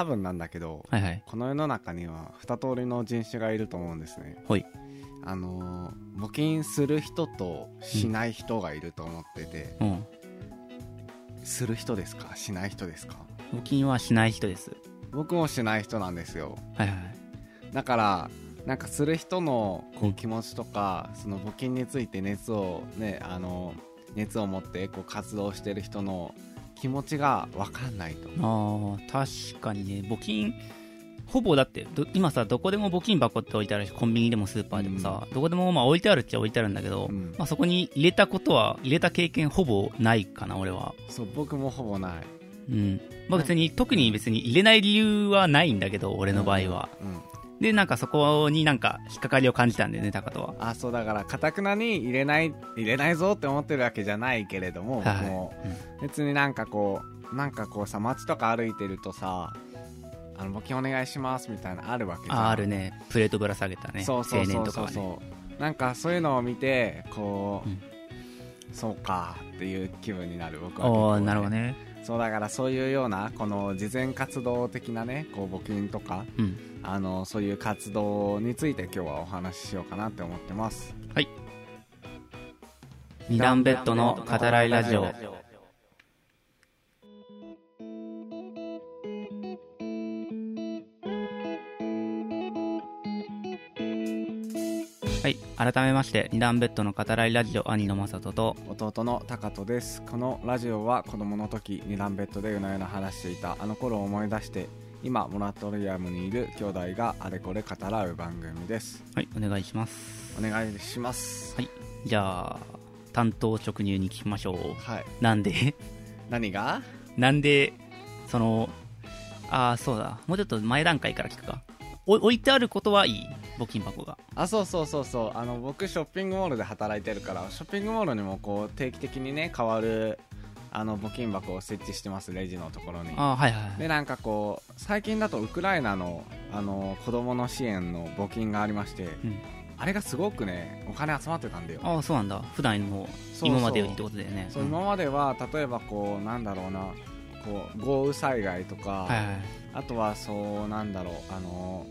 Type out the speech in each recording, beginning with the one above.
多分なんだけどはいはい。この世の中には二通りの人種がいると思うんですねほい。あのー募金する人としない人がいると思ってて、うん。する人ですか？しない人ですか？募金はしない人です。僕もしない人なんですよはいはい。だからなんかする人のこううん気持ちとか、その募金について熱をねあの熱を持ってこう活動してる人の気持ちが分かんないと。ああ、確かにね、募金、ほぼだって、ど今さ、どこでも募金箱って置いてあるし、コンビニでもスーパーでもさ、どこでもまあ置いてあるっちゃ置いてあるんだけど、うん。まあそこに入れたことは、入れた経験ほぼないかな、俺は。そう僕もほぼない。うん。まあ別に、特に別に入れない理由はないんだけど、俺の場合は。うんで、なんかそこになんか引っかかりを感じたんだよね、高とは。あそうだからかたくなに入れない入れないぞって思ってるわけじゃないけれども、はい僕も別になんかこうなんかこうさ街とか歩いてるとさあの募金お願いしますみたいなのあるわけじゃんああるね、プレートぶら下げたね、そうそう青そうそう。そうなんかそういうのを見てこう、うんそうかっていう気分になる僕はねーなるほどね。そうだからそういうようなこの慈善活動的なねこう募金とかうん。あのそういう活動について今日はお話ししようかなって思ってます。二段ベッドの語らいラジオ。はい。改めまして、二段ベッドの語らいラジオ、兄の正人と、弟のタトです。このラジオは子供の時二段ベッドで夜な夜な話していた。あの頃を思い出して今モラトリアムにいる兄弟があれこれ語らう番組ですはい、お願いします。お願いしますじゃあ、担当直入に聞きましょう。はいなんで？何が？なんで、その、ああ、そうだ。もうちょっと前段階から聞くか。お置いてあることはいい？募金箱が。あそうそうそうそうあの僕ショッピングモールで働いてるからショッピングモールにもこう定期的にね変わるあの募金箱を設置してますレジのところにああ、はいはいはい。でなんかこう最近だとウクライナのあの子供の支援の募金がありまして、んあれがすごくねお金集まってたんだよああ、そうなんだ。普段の今までよりってことだよね。そう今までは例えばこうなんだろうなこう豪雨災害とか、はいはい。あとはそうなんだろうあの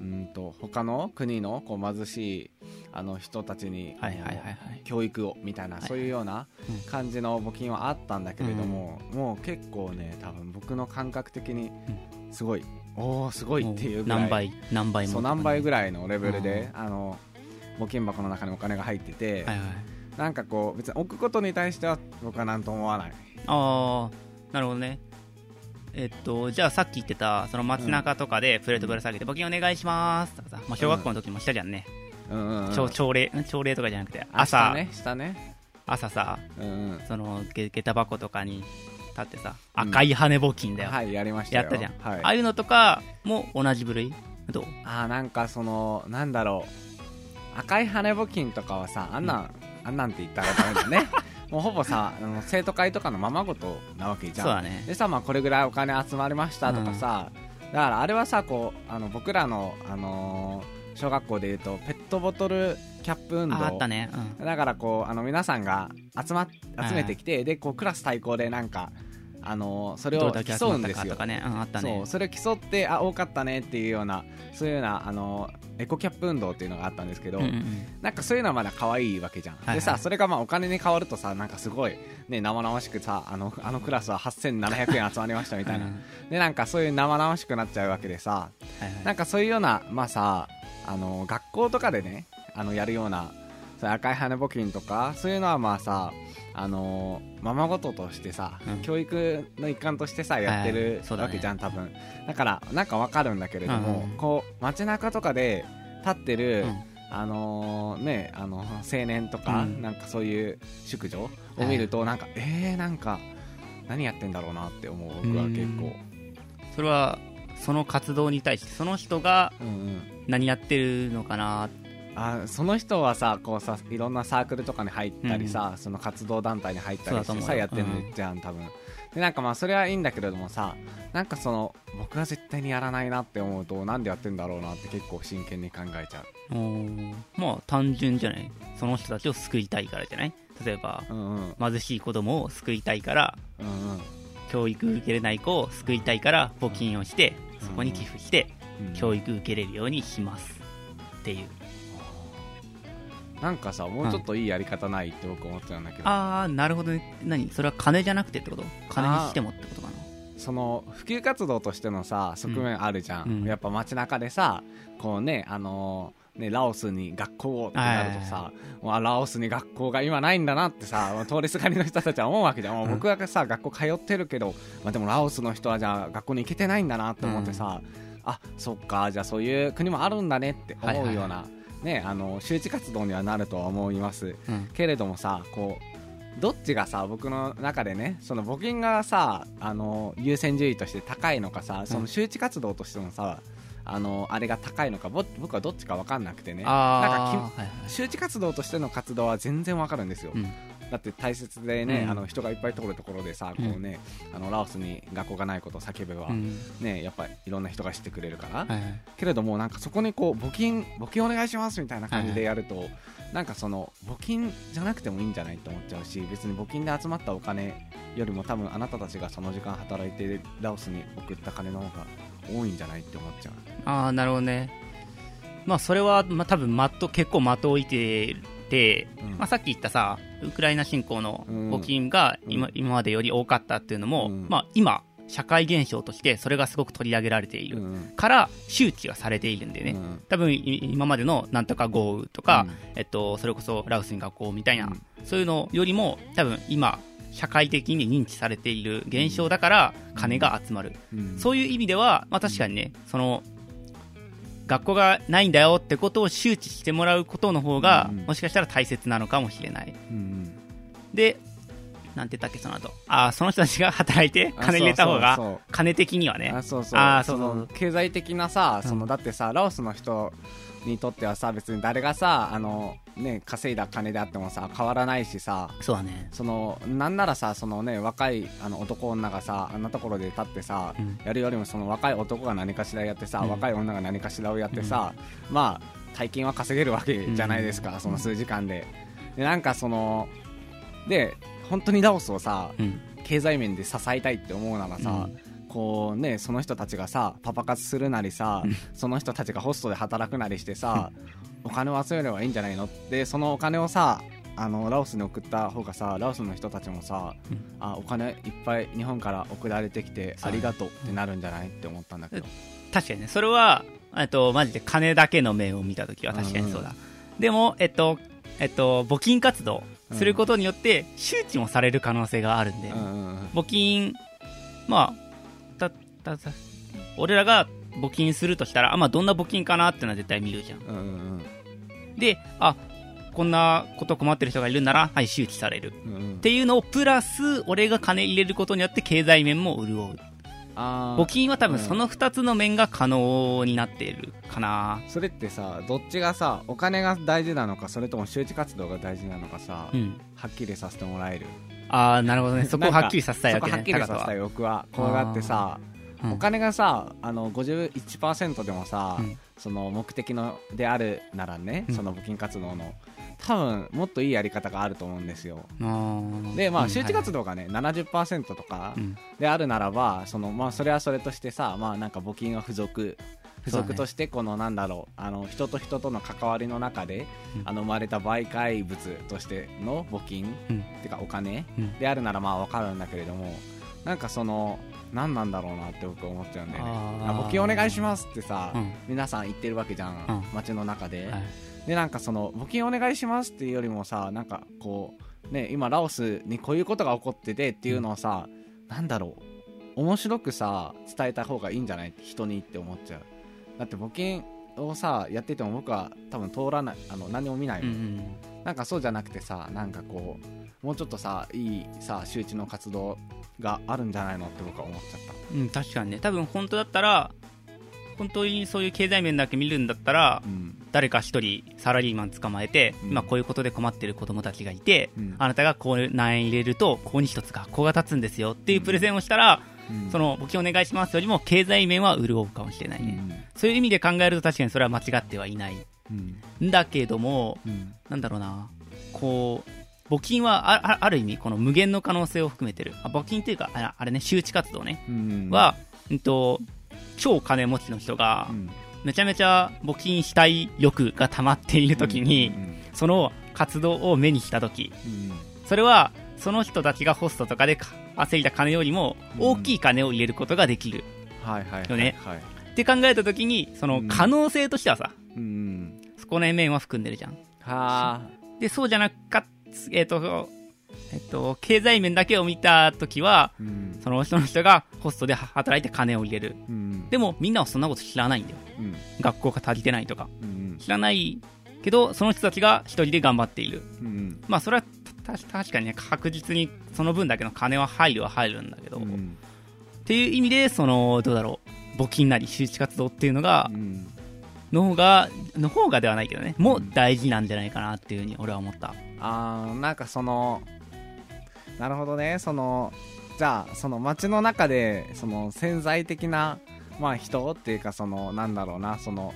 うんと他の国のこう貧しいあの人たちに、はいはいはいはい。教育をみたいな、はいそういうようなうん感じの募金はあったんだけれども、もう結構ね多分僕の感覚的にすごい、おおすごいっていうぐらい何倍、何倍も。そう何倍ぐららいのレベルで、あの募金箱の中にお金が入ってて、はいはい。なんかこう別に置くことに対しては僕は何とも思わないああ、なるほどね。えっと、じゃあさっき言ってた、その街中とかでプレートぶら下げて、募金お願いしますとかさ、まあ、小学校の時もしたじゃんね。うんうん、うん、朝朝礼、ん朝礼とかじゃなくて、あ朝、下ね下ね。朝さ、うんうん。そのげ下駄箱とかに立ってさ、うん。赤い羽募金だよ。はいやりましたよ。やったじゃん。はい。ああいうのとかも同じ部類？どう？あーなんかそのなんだろう。赤い羽募金とかはさあんなん、あんなんって言ったらダメだね。もうほぼさあの生徒会とかのままごとなわけじゃん。そうだね。でさ、まあ、これぐらいお金集まりましたとかさ、だからあれはさこうあの僕らの、あのー小学校でいうとペットボトルキャップ運動。ああったね。うん。だからこうあの皆さんが集まっ集めてきて、でこうクラス対抗でなんか、あのーそれを競うんですよかとかね。うん、あったね。そう。それを競ってあ多かったねっていうようなそういうようなあのエコキャップ運動っていうのがあったんですけど、うんうんうん。なんかそういうのはまだ可愛いわけじゃん、はいはい。でさそれがまあお金に変わるとさなんかすごいね生々しくさあのあのクラスは8700円集まりましたみたいな、うん。でなんかそういう生々しくなっちゃうわけでさはいはい。なんかそういうようなまあさあの学校とかでねあのやるようなそ赤い羽募金とかそういうのはまあさあのままごととしてさ、うん。教育の一環としてさやってはい。るわけじゃん、多分。だからなんかわかるんだけれども、うんこう街中とかで立ってる、うん。あのねあの青年とか、うん。なんかそういう宿女を見ると、なんかえー、なんか何やってんだろうなって思う僕は結構。それは、その活動に対して、その人がうんうん何やってるのかな？あその人はさこうさいろんなサークルとかに入ったりさ、その活動団体に入ったりしてさやってるじゃん、多分。でなんかまあそれはいいんだけれどもさなんかその僕は絶対にやらないなって思うとなんでやってんだろうなって結構真剣に考えちゃう。うんまあ単純じゃない？その人たちを救いたいからじゃない？例えばうんうん。貧しい子供を救いたいからうんうん。教育受けれない子を救いたいから募金をして校に寄付してうん教育受けれるようにしますっていう。なんかさもうちょっといいやり方ないって僕思っちゃうんだけど、ああなるほどね。何？それは金じゃなくてってこと？金にしてもってことかな。その普及活動としてのさ側面あるじゃん、うん。やっぱ街中でさこうねあのーね、ラオスに学校をってなるとさ、もうあラオスに学校が今ないんだなってさ、通りすがりの人たちは思うわけじゃん、もう僕はさ、学校通ってるけど、まあ、でもラオスの人はじゃあ学校に行けてないんだなって思ってさ、あそっか、じゃあそういう国もあるんだねって思うような、ね、あの周知活動にはなるとは思います。うん。けれどもさこうどっちがさ僕の中でねその募金がさあの優先順位として高いのかさその周知活動としてのさ、あのあれが高いのかぼ僕はどっちか分かんなくてね。なんあかあはいはい。き周知活動としての活動は全然分かるんですよ、うんだって大切でね、うん。あの人がいっぱい通るところでさ、こうねあのラオスに学校がないことを叫べば、うん。ね、やっぱりいろんな人が知ってくれるから、はいはい。けれどもなんかそこにこう募金募金お願いしますみたいな感じでやると、なんかその募金じゃなくてもいいんじゃないと思っちゃうし別に募金で集まったお金よりも多分あなたたちがその時間働いてラオスに送った金の方が多いんじゃないって思っちゃう。ああなるほどね。まあそれは、まあ、多分的結構的を置いてて、うん。まあ、さっき言ったさウクライナ侵攻のうん。募金が今,、うん。今までより多かったっていうのも、うん。まあ、今社会現象としてそれがすごく取り上げられている、うん。から周知がされているんでね、うん。多分い今までのなんとか豪雨とか、うん。えっと、それこそラオスに学校みたいな、うん。そういうのよりも多分今社会的に認知されている現象だから金が集まる、うん。そういう意味では、まあ、確かにねその学校がないんだよってことを周知してもらうことの方が、うんもしかしたら大切なのかもしれない。うん。でなんて言ったっけその後。ああその人たちが働いてあ金入れた方が金的にはね。あそうそう。あーそう経済的なさ、うん。そのだってさラオスの人にとってはさ別に誰がさあの、ね、稼いだ金であってもさ変わらないしさそうだね。そのなんならさその、ね、若いあの男女がさあんなところで立ってさ、うん。やるよりもその若い男が何かしらやってさ、うん。若い女が何かしらをやってさ、まあ大金は稼げるわけじゃないですか、うん。その数時間で。でなんかそので本当にラオスをさうん。経済面で支えたいって思うならさ、こうねその人たちがさパパ活するなりさ、うん。その人たちがホストで働くなりしてさ、お金を集めればいいんじゃないの？でそのお金をさあのラオスに送った方がさラオスの人たちもさ、うん。あお金いっぱい日本から送られてきてありがとうってなるんじゃないって思ったんだけど、確かにね。それはえっとマジで金だけの面を見たときは確かにそうだ、でもえっとえっと募金活動することによって周知もされる可能性があるんで、募金まあたたた俺らが募金するとしたらあまあどんな募金かなってのは絶対見るじゃん。うんうんであこんなこと困ってる人がいるならはい周知される。うんうん。っていうのをプラス俺が金入れることによって経済面も潤う募金は多分うんその2つの面が可能になっているかな。それってさどっちがさお金が大事なのかそれとも周知活動が大事なのかさ、うん。はっきりさせてもらえる？ああなるほどね。そこをはっきりさせたいわけね。そこはっきりさせたい高僕はこうやってさ、うん。お金がさあの51%でもさ、うん。その目的のであるならね、うん。その募金活動の多分もっといいやり方があると思うんですよ。でまあうん周知活動がね、70%とかはい。はいうん。であるならばそのまあそれはそれとしてさまあなんか募金は付属付属としてこのなんだろうあの人と人との関わりの中で、うん。あの生まれた媒介物としての募金、うん。ってかお金、うん。であるならまあわかるんだけれどもなんかその何なんだろうなって僕思っちゃうんだよね。募金お願いしますってさ、うん。皆さん言ってるわけじゃん、うん。街の中で、はいでなんかその募金お願いしますっていうよりもさなんかこうね今ラオスにこういうことが起こっててっていうのをさ、なんだろう面白くさ伝えた方がいいんじゃない？人にって思っちゃう。だって募金をさやってても僕は多分通らないあの何も見ないもん、うんうんなんかそうじゃなくてさなんかこうもうちょっとさいいさ周知の活動があるんじゃないのって僕は思っちゃった。うん、確かにね。多分本当だったら本当にそういう経済面だけ見るんだったらうん。誰か一人サラリーマン捕まえて、うん。今こういうことで困ってる子供たちがいて、うん。あなたがこう何円入れるとここに一つ学校が立つんですよっていうプレゼンをしたら、うん。その募金お願いしますよりも経済面は潤うかもしれないね、うん。そういう意味で考えると確かにそれは間違ってはいない。うん。んだけどもうん。なんだろうな。こう募金はある意味この無限の可能性を含めてる。あ募金っていうかああれね周知活動ね。うん。は、うんと超金持ちの人がう、ん。めちゃめちゃ募金したい欲が溜まっている時に、うん。その活動を目にした時、うん。それは、その人たちがホストとかで稼いだ金よりも大きい金を入れることができる。よねはいって考えた時に、その可能性としてはさ、うんそこの面は含んでるじゃん。はあ。で、そうじゃなかっえっ、と、えっ、と、経済面だけを見た時は、うん。その人の人がホストで働いて金を入れる。うん。でも、みんなはそんなこと知らないんだよ。うん。学校が足りてないとか。うん知らないけど、その人たちが一人で頑張っている。うんまあ、それはた確かにね、確実にその分だけの金は入るは入るんだけど、っうん。ていう意味で、その、どうだろう、募金なり周知活動っていうのが、うん。の方が、の方がではないけどね、もう大事なんじゃないかなっていうふうに俺は思った。あーなんかそのなるほどね。そのじゃあその街の中でその潜在的なまあ人っていうかそのなんだろうな。その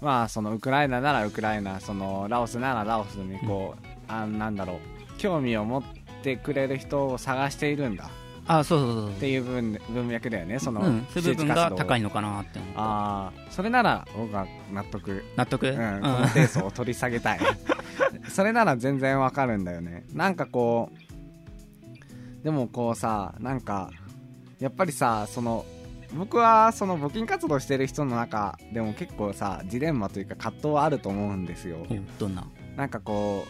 まあそのウクライナならウクライナそのラオスならラオスにこう、あなんだろう。興味を持ってくれる人を探しているんだ。あ、そうそうそうっていう文文脈だよね。その、うん、そういう部分が高いののかなって。ああそれなら僕は納得。納得、うん、このペースを取り下げたい。それなら全然わかるんだよね。なんかこうでもこうさなんかやっぱりさその僕はその募金活動してる人の中でも結構さジレンマというか葛藤はあると思うんですよおどんな？なんかこ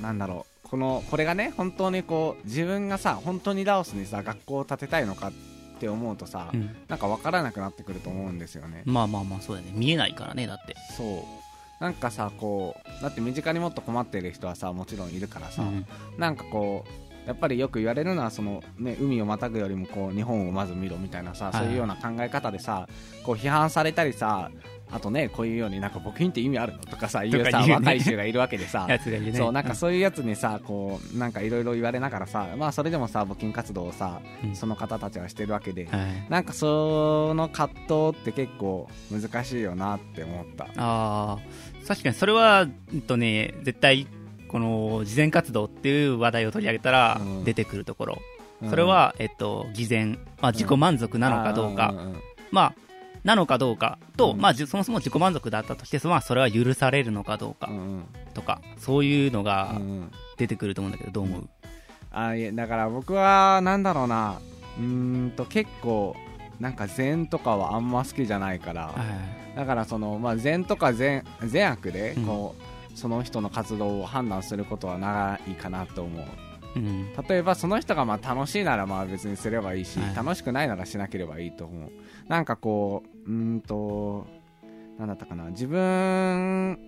うなんだろうこのこれがね本当にこう自分がさ本当にラオスにさ学校を建てたいのかって思うとさ、うん。なんか分からなくなってくると思うんですよねまあまあまあ、そうだよね。見えないからね、だって。そうなんかさこうだって身近にもっと困っている人はさもちろんいるからさ、うんなんかこうやっぱりよく言われるのはその、ね、海をまたぐよりもこう日本をまず見ろみたいなさ、はい。そういうような考え方でさこう批判されたりさあとねこういうようになんか募金って意味あるのとかさ言うさ若い人がいるわけでさ。そうなんかそういうやつにさこうなんかいろいろ言われながらさまあそれでもさ募金活動をさうん。その方たちはしてるわけで、はい。なんかその葛藤って結構難しいよなって思った。ああ、確かにそれは、うんとね、絶対、この、慈善活動っていう話題を取り上げたらうん。出てくるところ。うん。それは、えっと、偽善、まあ、自己満足なのかどうか、んんんまあ、なのかどうかと、うん。まあ、じそもそも自己満足だったとして、まあ、それは許されるのかどうかとか、そういうのが出てくると思うんだけど、どう思う？あいやだから僕はなんだろうな。うーんと結構なんか禅とかはあんま好きじゃないから、はいだからその、まあ、禅とか善善悪でうん。こう、その人の活動を判断することはないかなと思う。うん。例えばその人がまあ楽しいならまあ別にすればいいし、はい。楽しくないならしなければいいと思う。なんかこううーんとなんだったかな。自分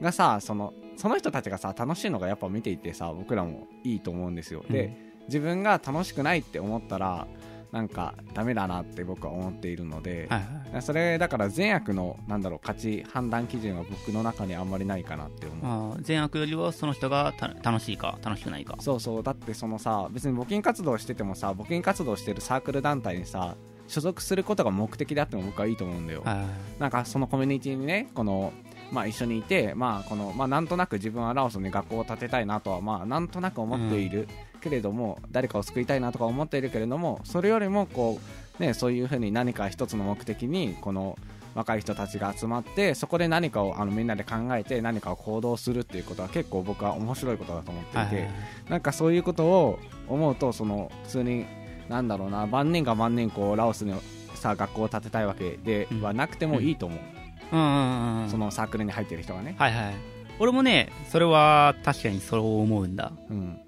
がさそのその人たちがさ楽しいのがやっぱ見ていてさ僕らもいいと思うんですよ、で自分が楽しくないって思ったらなんかダメだなって僕は思っているので、はいはい。それだから善悪のなんだろう価値判断基準は僕の中にあんまりないかなって思うまあ、善悪よりはその人がた楽しいか楽しくないか。そうそうだってそのさ別に募金活動しててもさ募金活動してるサークル団体にさ所属することが目的であっても僕はいいと思うんだよ、はいなんかそのコミュニティにねこのまあ一緒にいてまあこのまあなんとなく自分はラオスに学校を建てたいなとはまあなんとなく思っているけれども、誰かを救いたいなとか思っているけれどもそれよりもこうねそういうふうに何か一つの目的にこの若い人たちが集まってそこで何かをあのみんなで考えて何かを行動するっていうことは結構僕は面白いことだと思っていて、なんかそういうことを思うとその普通になんだろうな万人が万人こうラオスにさ学校を建てたいわけではなくてもいいと思う、うんうんうんうん。そのサークルに入ってる人がね、はいはい。俺もね、それは確かにそう思うんだ。うん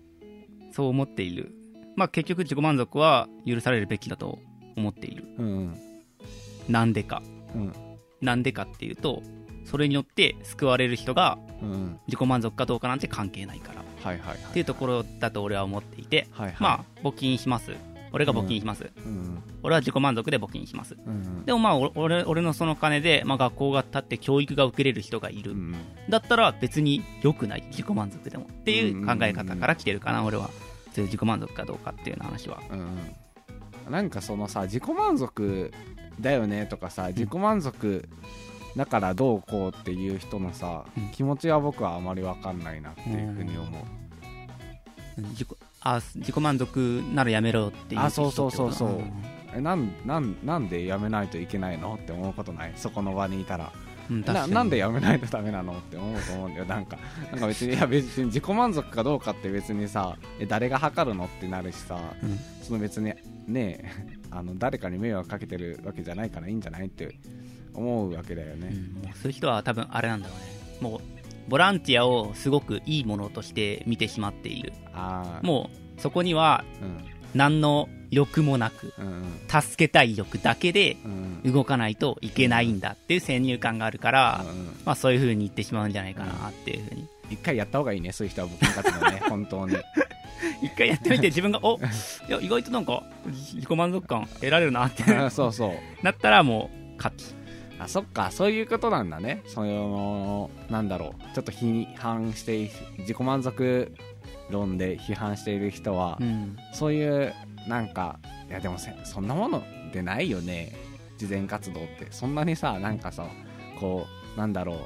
そう思っている。まあ結局自己満足は許されるべきだと思っている。うんなんでか。うんなんでかっていうと、それによって救われる人がうん自己満足かどうかなんて関係ないから。っはいはいはいていうところだと俺は思っていて、はいはいまあ募金します。俺が募金します。うん。俺は自己満足で募金します。うん。でもまあお俺俺のその金で、まあ、学校が建って教育が受けれる人がいる。うん。だったら別に良くない。自己満足でも。っていう考え方から来てるかな、俺は。そういう自己満足かどうかっていう話は。うん。なんかそのさ自己満足だよねとかさ自己満足だからどうこうっていう人のさ、うん。気持ちは僕はあまり分かんないなっていうふうに思う、自己あ自己満足ならやめろっていうあそうそうそうそう。えなんなんなんでやめないといけないの？って思うことない？そこの場にいたら。うん、確かに。ななんでやめないとダメなの？って思うと思うんだよ。なんか なんか別にいや別に自己満足かどうかって別にさえ誰が測るのってなるしさうん。その別にね あの誰かに迷惑かけてるわけじゃないからいいんじゃないって思うわけだよね、うんもうそういう人は多分あれなんだろうね。もうボランティアをすごくいいものとして見てしまっている。もうそこにはうん。何の欲もなくうんうん。助けたい欲だけでうん動かないといけないんだっていう先入観があるから、うんまあ、そういう風に言ってしまうんじゃないかなっていう風に。一回やった方がいいねそういう人は僕の活動ね 本当に。一回やってみて自分がおいや意外となんか自己満足感得られるなってあ そうそう。なったらもう勝ちあそっかそういうことなんだね。そのなんだろう。ちょっと批判してい自己満足論で批判している人は、うん。そういうなんかいやでもせそんなものでないよね。慈善活動って。そんなにさなんかさこうなんだろう。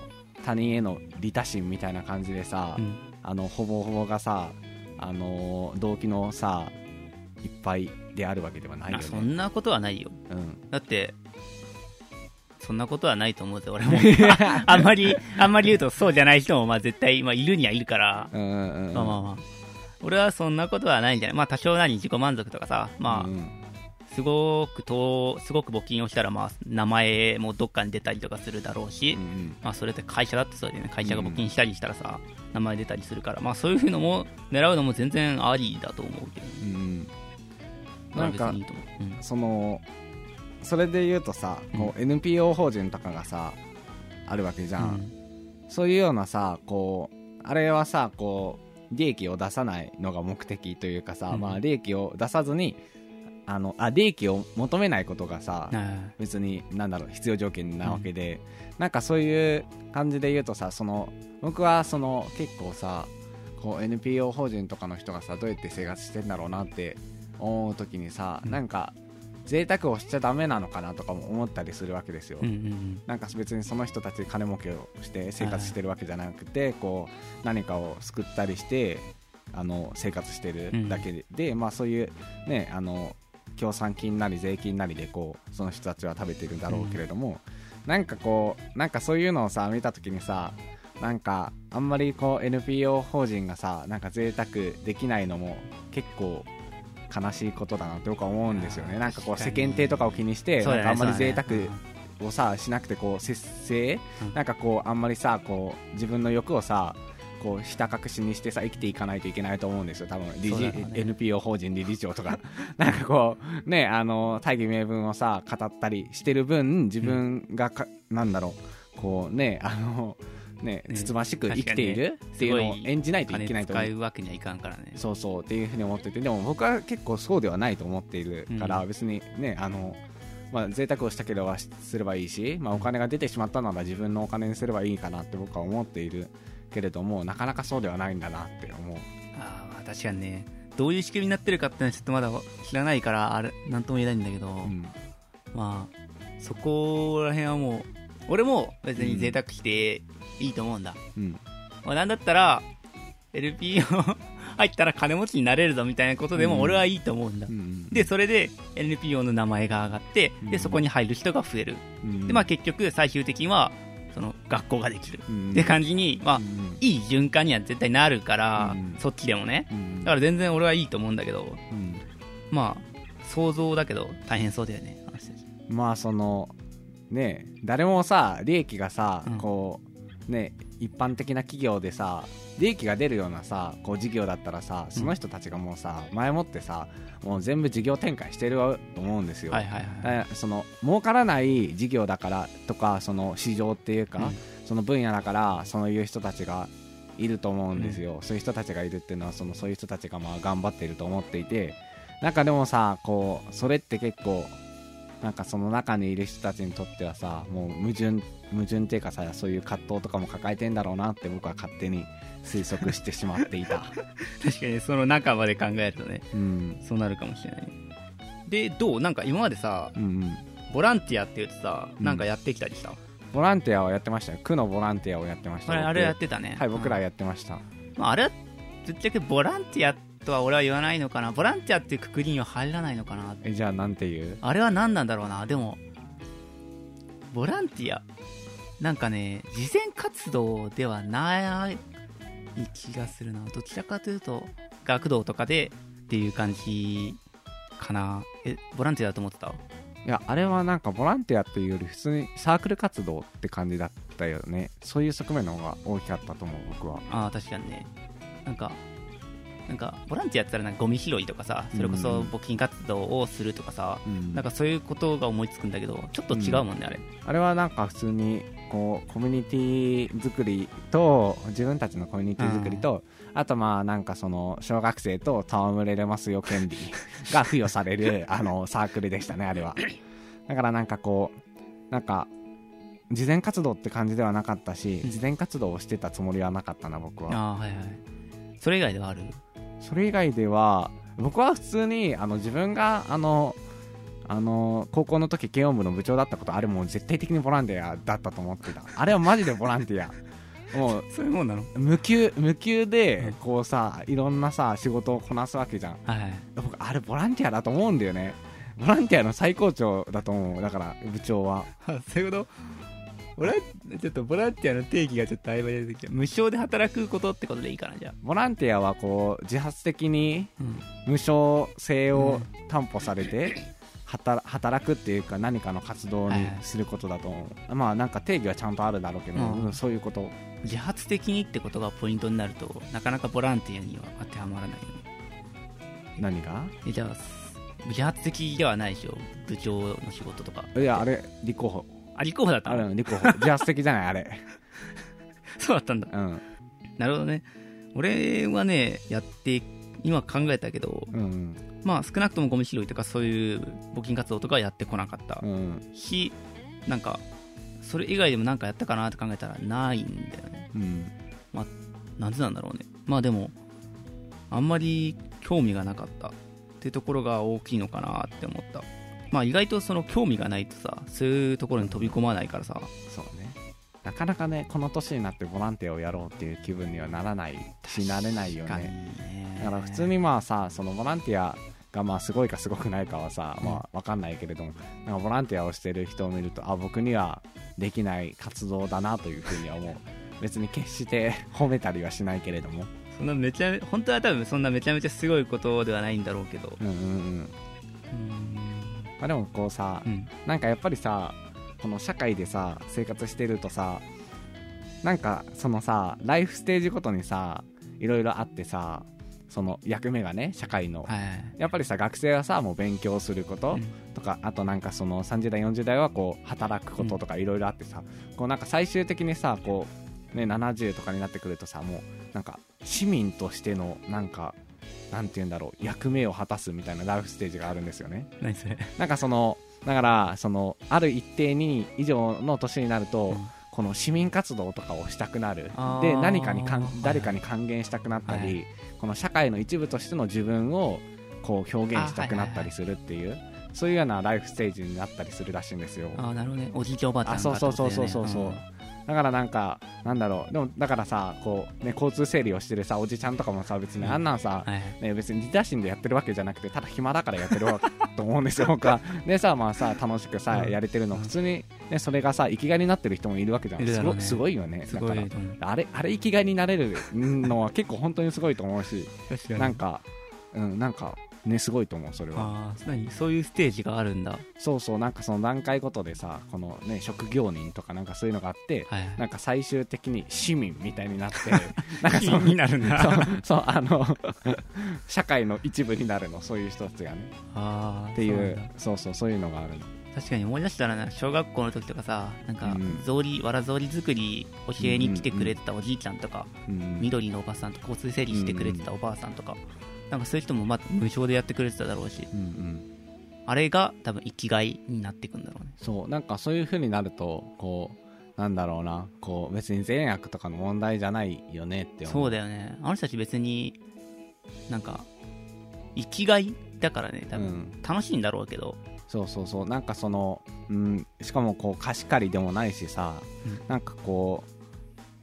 他人への利他心みたいな感じでさ、うん。あのほぼほぼがさあの動機のさいっぱいであるわけではないよあそねんなことはないよ。うん。だってそんなことはないと思うぜ俺も。あんまりあんまり言うとそうじゃない人もまあ絶対、まあ、いるにはいるから、うんうんうん。まあまあまあ。俺はそんなことはないんじゃない。まあ多少なり自己満足とかさ。まあ、うんすごくとすごく募金をしたらまあ名前もどっかに出たりとかするだろうし、うんうん。まあ、それって会社だってそうでね。会社が募金したりしたらさ、名前出たりするから、まあ、そういうのも狙うのも全然ありだと思うけど、うん。まあなんか別にいいと思う、うん。そのそれで言うとさ、こう NPO 法人とかがさあるわけじゃん、そういうようなさこうあれはさこう利益を出さないのが目的というかさ、うん。まあ利益を出さずにあのあ利益を求めないことがさ、別になんだろう必要条件なわけで、なんかそういう感じで言うとさその僕はその結構さこう NPO 法人とかの人がさどうやって生活してんだろうなって思う時にさ、うん。なんか贅沢をしちゃダメなのかなとかも思ったりするわけですよ、うんうんうん。なんか別にその人たち金儲けをして生活してるわけじゃなくて、こう何かを救ったりしてあの生活してるだけで、でまあそういうねあの協賛金なり税金なりでこうその人たちは食べてるんだろうけれども、なんかこうなんかそういうのをさ見た時にさなんかあんまりこう NPO 法人がさなんか贅沢できないのも結構悲しいことだなって僕は思うんですよね。なんかこう世間体とかを気にして、あんまり贅沢ねをさしなくてこう節制、うん。なんかこうあんまりさこう自分の欲をさこうひた隠しにしてさ生きていかないといけないと思うんですよ。多分理事、ね。NPO 法人理事長とか。なんかこうねあの大義名分をさ語ったりしてる分自分がか、なんだろう。こうねあのねねつつましく生きているっていうのを演じないといけないと思う。金使うわけにはいかんからね。そうそうっていうふうに思ってて。でも僕は結構そうではないと思っているから、うん。別にねあのまあ贅沢をしたければしすればいいし、まあ、お金が出てしまったなら自分のお金にすればいいかなって僕は思っているけれどもなかなかそうではないんだなって思う。あ確かにね。どういう仕組みになってるかってのはちょっとまだ知らないからあれなんとも言えないんだけど、うん。まあそこら辺はもう俺も別に贅沢していいと思うんだ、うん。まあ、なんだったら LPO 入ったら金持ちになれるぞみたいなことでうん。も俺はいいと思うんだ、うんでそれで NPO の名前が上がってうん。でそこに入る人が増える、うん。でまあ結局最終的にはその学校ができる。うんって感じに、まあうんいい循環には絶対なるから、うんそっちでもね。うんだから全然俺はいいと思うんだけどうん。まあ想像だけど大変そうだよねまあそのね誰もさ利益がさ、うん。こうね一般的な企業でさ利益が出るようなさこう事業だったらさその人たちがもうさ、前もってさもう全部事業展開してると思うんですよ、はいはいはいえその儲からない事業だからとかその市場っていうか、うん。その分野だからそういう人たちがいると思うんですよ、そういう人たちがいるっていうのはそのそういう人たちがまあ頑張っていると思っていてなんかでもさこうそれって結構なんかその中にいる人たちにとってはさもう矛盾矛盾っていうかさそういう葛藤とかも抱えてんだろうなって僕は勝手に推測してしまっていた、確かにその中まで考えるとねうん、そうなるかもしれない。でどう？なんか今までさうんうん。ボランティアって言うとさうん。なんかやってきたりした、ボランティアをやってましたよ。区のボランティアをやってました僕あれあれやってたね。はい僕らうん。やってました、まあ、あれはぶっちゃけボランティアっとは俺は言わないのかなボランティアっていうくくりには入らないのかなえじゃあなんていう？あれは何なんだろうな。でもボランティア。なんかね慈善活動ではない気がするな。どちらかというと学童とかでっていう感じかな。えボランティアだと思ってた？いやあれはなんかボランティアっていうより普通にサークル活動って感じだったよね。そういう側面の方が大きかったと思う僕は。ああ確かにね。なんかなんかボランティアって言ったらなんかゴミ拾いとかさそれこそ募金活動をするとかさ、うん。なんかそういうことが思いつくんだけどちょっと違うもんね、あれ。あれはなんか普通にこうコミュニティ作りと自分たちのコミュニティ作りとあとまあなんかその小学生と戯れれますよ権利 が付与されるあのサークルでしたねあれは。だからなんかこうなんか慈善活動って感じではなかったしうん。慈善活動をしてたつもりはなかったな僕は。ああはいはい。それ以外ではある？それ以外では僕は普通にあの自分があのあの高校の時軽音部の部長だったことあれもう絶対的にボランティアだったと思ってた。あれはマジでボランティア。もうそういうもんなの？無給無給うん。でこうさいろんなさ仕事をこなすわけじゃん。はいはい。僕あれボランティアだと思うんだよね。ボランティアの最高潮だと思う。だから部長は。あそういうこと？ボランちょっとボランティアの定義がちょっと曖昧で出てきた。無償で働くことってことでいいかなじゃあ、ボランティアはこう自発的にうん、無償性を担保されて働働くっていうか何かの活動にすることだと思う、まあなんか定義はちゃんとあるだろうけど、うん。うんそういうこと。自発的にってことがポイントになるとなかなかボランティアには当てはまらない何が？えじゃあ自発的ではないでしょ。部長の仕事とか。いやあれ立候補あ立候補だったあの？れ立候補。自発的じゃないあれ。そうだったんだ。うん。なるほどね。俺はねやって今考えたけどうんまあ少なくともゴミ拾いとかそういう募金活動とかはやってこなかった。うん。しなんかそれ以外でも何かやったかなって考えたらないんだよね。うん。なんでなんだろうね。まあでもあんまり興味がなかったっていうところが大きいのかなって思ったまあ意外とその興味がないとさそういうところに飛び込まないからさ。そうね。なかなかねこの年になってボランティアをやろうっていう気分にはならないしなれないよね。ね。だから普通にまあさそのボランティアがまあすごいかすごくないかはさ、うん。まあわかんないけれどもなんかボランティアをしてる人を見るとあ僕にはできない活動だなというふうには思う。別に決して褒めたりはしないけれども。そんなめちゃめ本当は多分そんなめちゃめちゃすごいことではないんだろうけど。うんうんうん。うまあでもこうさ、ーん。なんかやっぱりさこの社会でさ生活してるとさなんかそのさライフステージごとにさいろいろあってさその役目がね社会の、はいやっぱりさ学生はさもう勉強すること、うん。とかあとなんかその30代40代はこう働くこととかいろいろあってさ、こうなんか最終的にさこう、ね、70とかになってくるとさもうなんか市民としてのなんかなんて言うんだろう役目を果たすみたいなライフステージがあるんですよね。何それ？なんかそのだからそのある一定に以上の年になると、うん。この市民活動とかをしたくなる。で何かにかんはい誰かに還元したくなったり、はいこの社会の一部としての自分をこう表現したくなったりするっていう、そういうようなライフステージになったりするらしいんですよ。ああなるほどね。おじいちゃんおばあちゃんがあそうそうそうそうそう。そうねだからなんかなんだろう。でもだからさこう、ね、交通整理をしてるさおじちゃんとかもさ別にうんあんなん。さ、ね、別にリーダーシンでやってるわけじゃなくてただ暇だからやってるわ と思うんですよ僕は。でさまあさ楽しくさ、うん。やれてるのうん普通に、ね、それがさ生きがいになってる人もいるわけじゃん。すごすごいよね。すだからあれあれ生きがいになれるのは結構本当にすごいと思うし なんかうんなんかねすごいと思うそれは。ああ何？そういうステージがあるんだ。そうそうなんかその段階ごとでさこのね職業人とかなんかそういうのがあってはいなんか最終的に市民みたいになって なんかそのになるんだ。そうあの 社会の一部になるのそういう人たちがね。ああっていうそうそうそうそういうのがあるの。確かに思い出したらな小学校の時とかさなんかうん。草履わら草履作り教えに来てくれてたおじいちゃんとか、うん。緑のおばさんとか交通整理してくれてたおばあさんとか、なんかそういう人もまた無償でやってくれてただろうしうんうん。あれが多分生きがいになっていくんだろうね。そうなんかそういう風になるとこうなんだろうな。こう別に善悪とかの問題じゃないよねって思そうだよね。あの人たち別になんか生きがいだからね多分、うん。楽しいんだろうけど。そうそうそう。なんかその、うん、しかもこう貸し借りでもないしさ、うん。なんかこ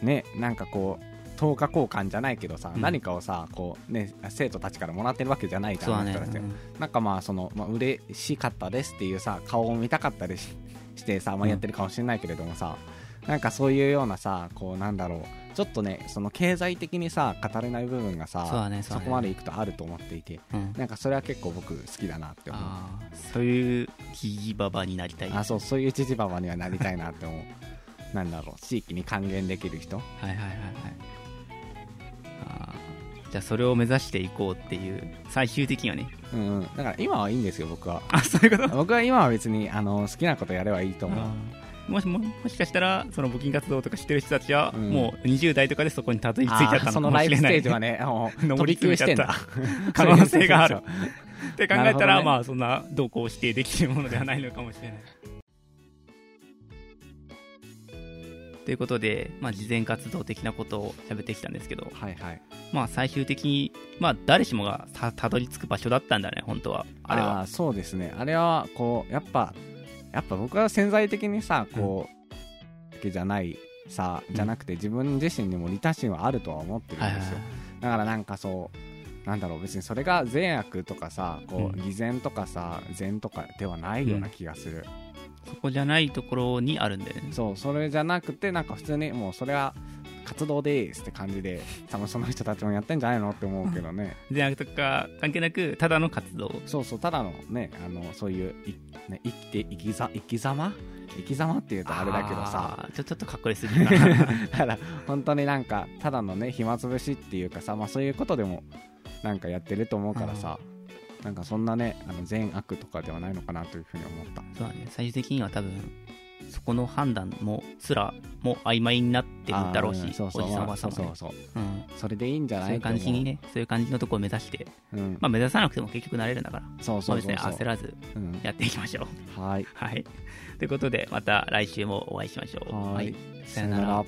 うねなんかこう10日交換じゃないけどさ、うん何かをさこう、ね、生徒たちからもらってるわけじゃないじゃんそうだねうんなんかまあその、まあ、嬉しかったですっていうさ顔を見たかったりしてさ、まあ、やってるかもしれないけれどもさ、なんかそういうようなさこうなんだろうちょっとねその経済的にさ語れない部分がさそうだねそこまでいくとあると思っていてうんなんかそれは結構僕好きだなって思うそういうキジババになりたいあそうそういう父ババにはなりたいなって思うなんだろう地域に還元できる人はいはいはいはいじゃあそれを目指していこうっていう最終的にはね。うんうん。だから今はいいんですよ僕は。あそういうこと？僕は今は別にあの好きなことやればいいと思う。もしももしかしたらその募金活動とかしてる人たちは、うん。もう20代とかでそこにたどり着いちゃったのかもしれない。ライフステージはね 登り詰めちゃった。可能性がある。そうって考えたら、ね。まあそんな動向を否定できるものではないのかもしれないということで、まあ、慈善活動的なことを喋ってきたんですけど、はいはい。まあ、最終的に、まあ、誰しもがたたどり着く場所だったんだね本当は。あれは。ーそうですね。あれはこうやっぱやっぱ僕は潜在的にさこう、だけじゃないさじゃなくて自分自身にも利他心はあるとは思ってるんですよ、だからなんかそうなんだろう別にそれが善悪とかさこう、うん。偽善とかさ善とかではないような気がする、そこじゃないところにあるんだよね。そうそれじゃなくてなんか普通にもうそれは活動ですって感じで多分 その人たちもやってんじゃないのって思うけどね。善悪とか関係なくただの活動。そうそうただのねあのそういうい、ね、生きて生きざ生き様？生き様っていうとあれだけどさ。ちょちょっとかっこよすぎるな。だから本当になんかただのね暇つぶしっていうかさ、まあ、そういうことでもなんかやってると思うからさなんかそんなねあの善悪とかではないのかなというふうに思った。そうだね。最終的には多分そこの判断もすらも曖昧になってるだろうしあーそうそう。おじさんおばさんもね。そうそうそうう。ん。それでいいんじゃそうないいう感じにねそういう感じのところを目指して。うん。まあ目指さなくても結局なれるんだから。そうそうそうそう。焦らずうん。やっていきましょう。はい。はい。ということでまた来週もお会いしましょう。はい。さよなら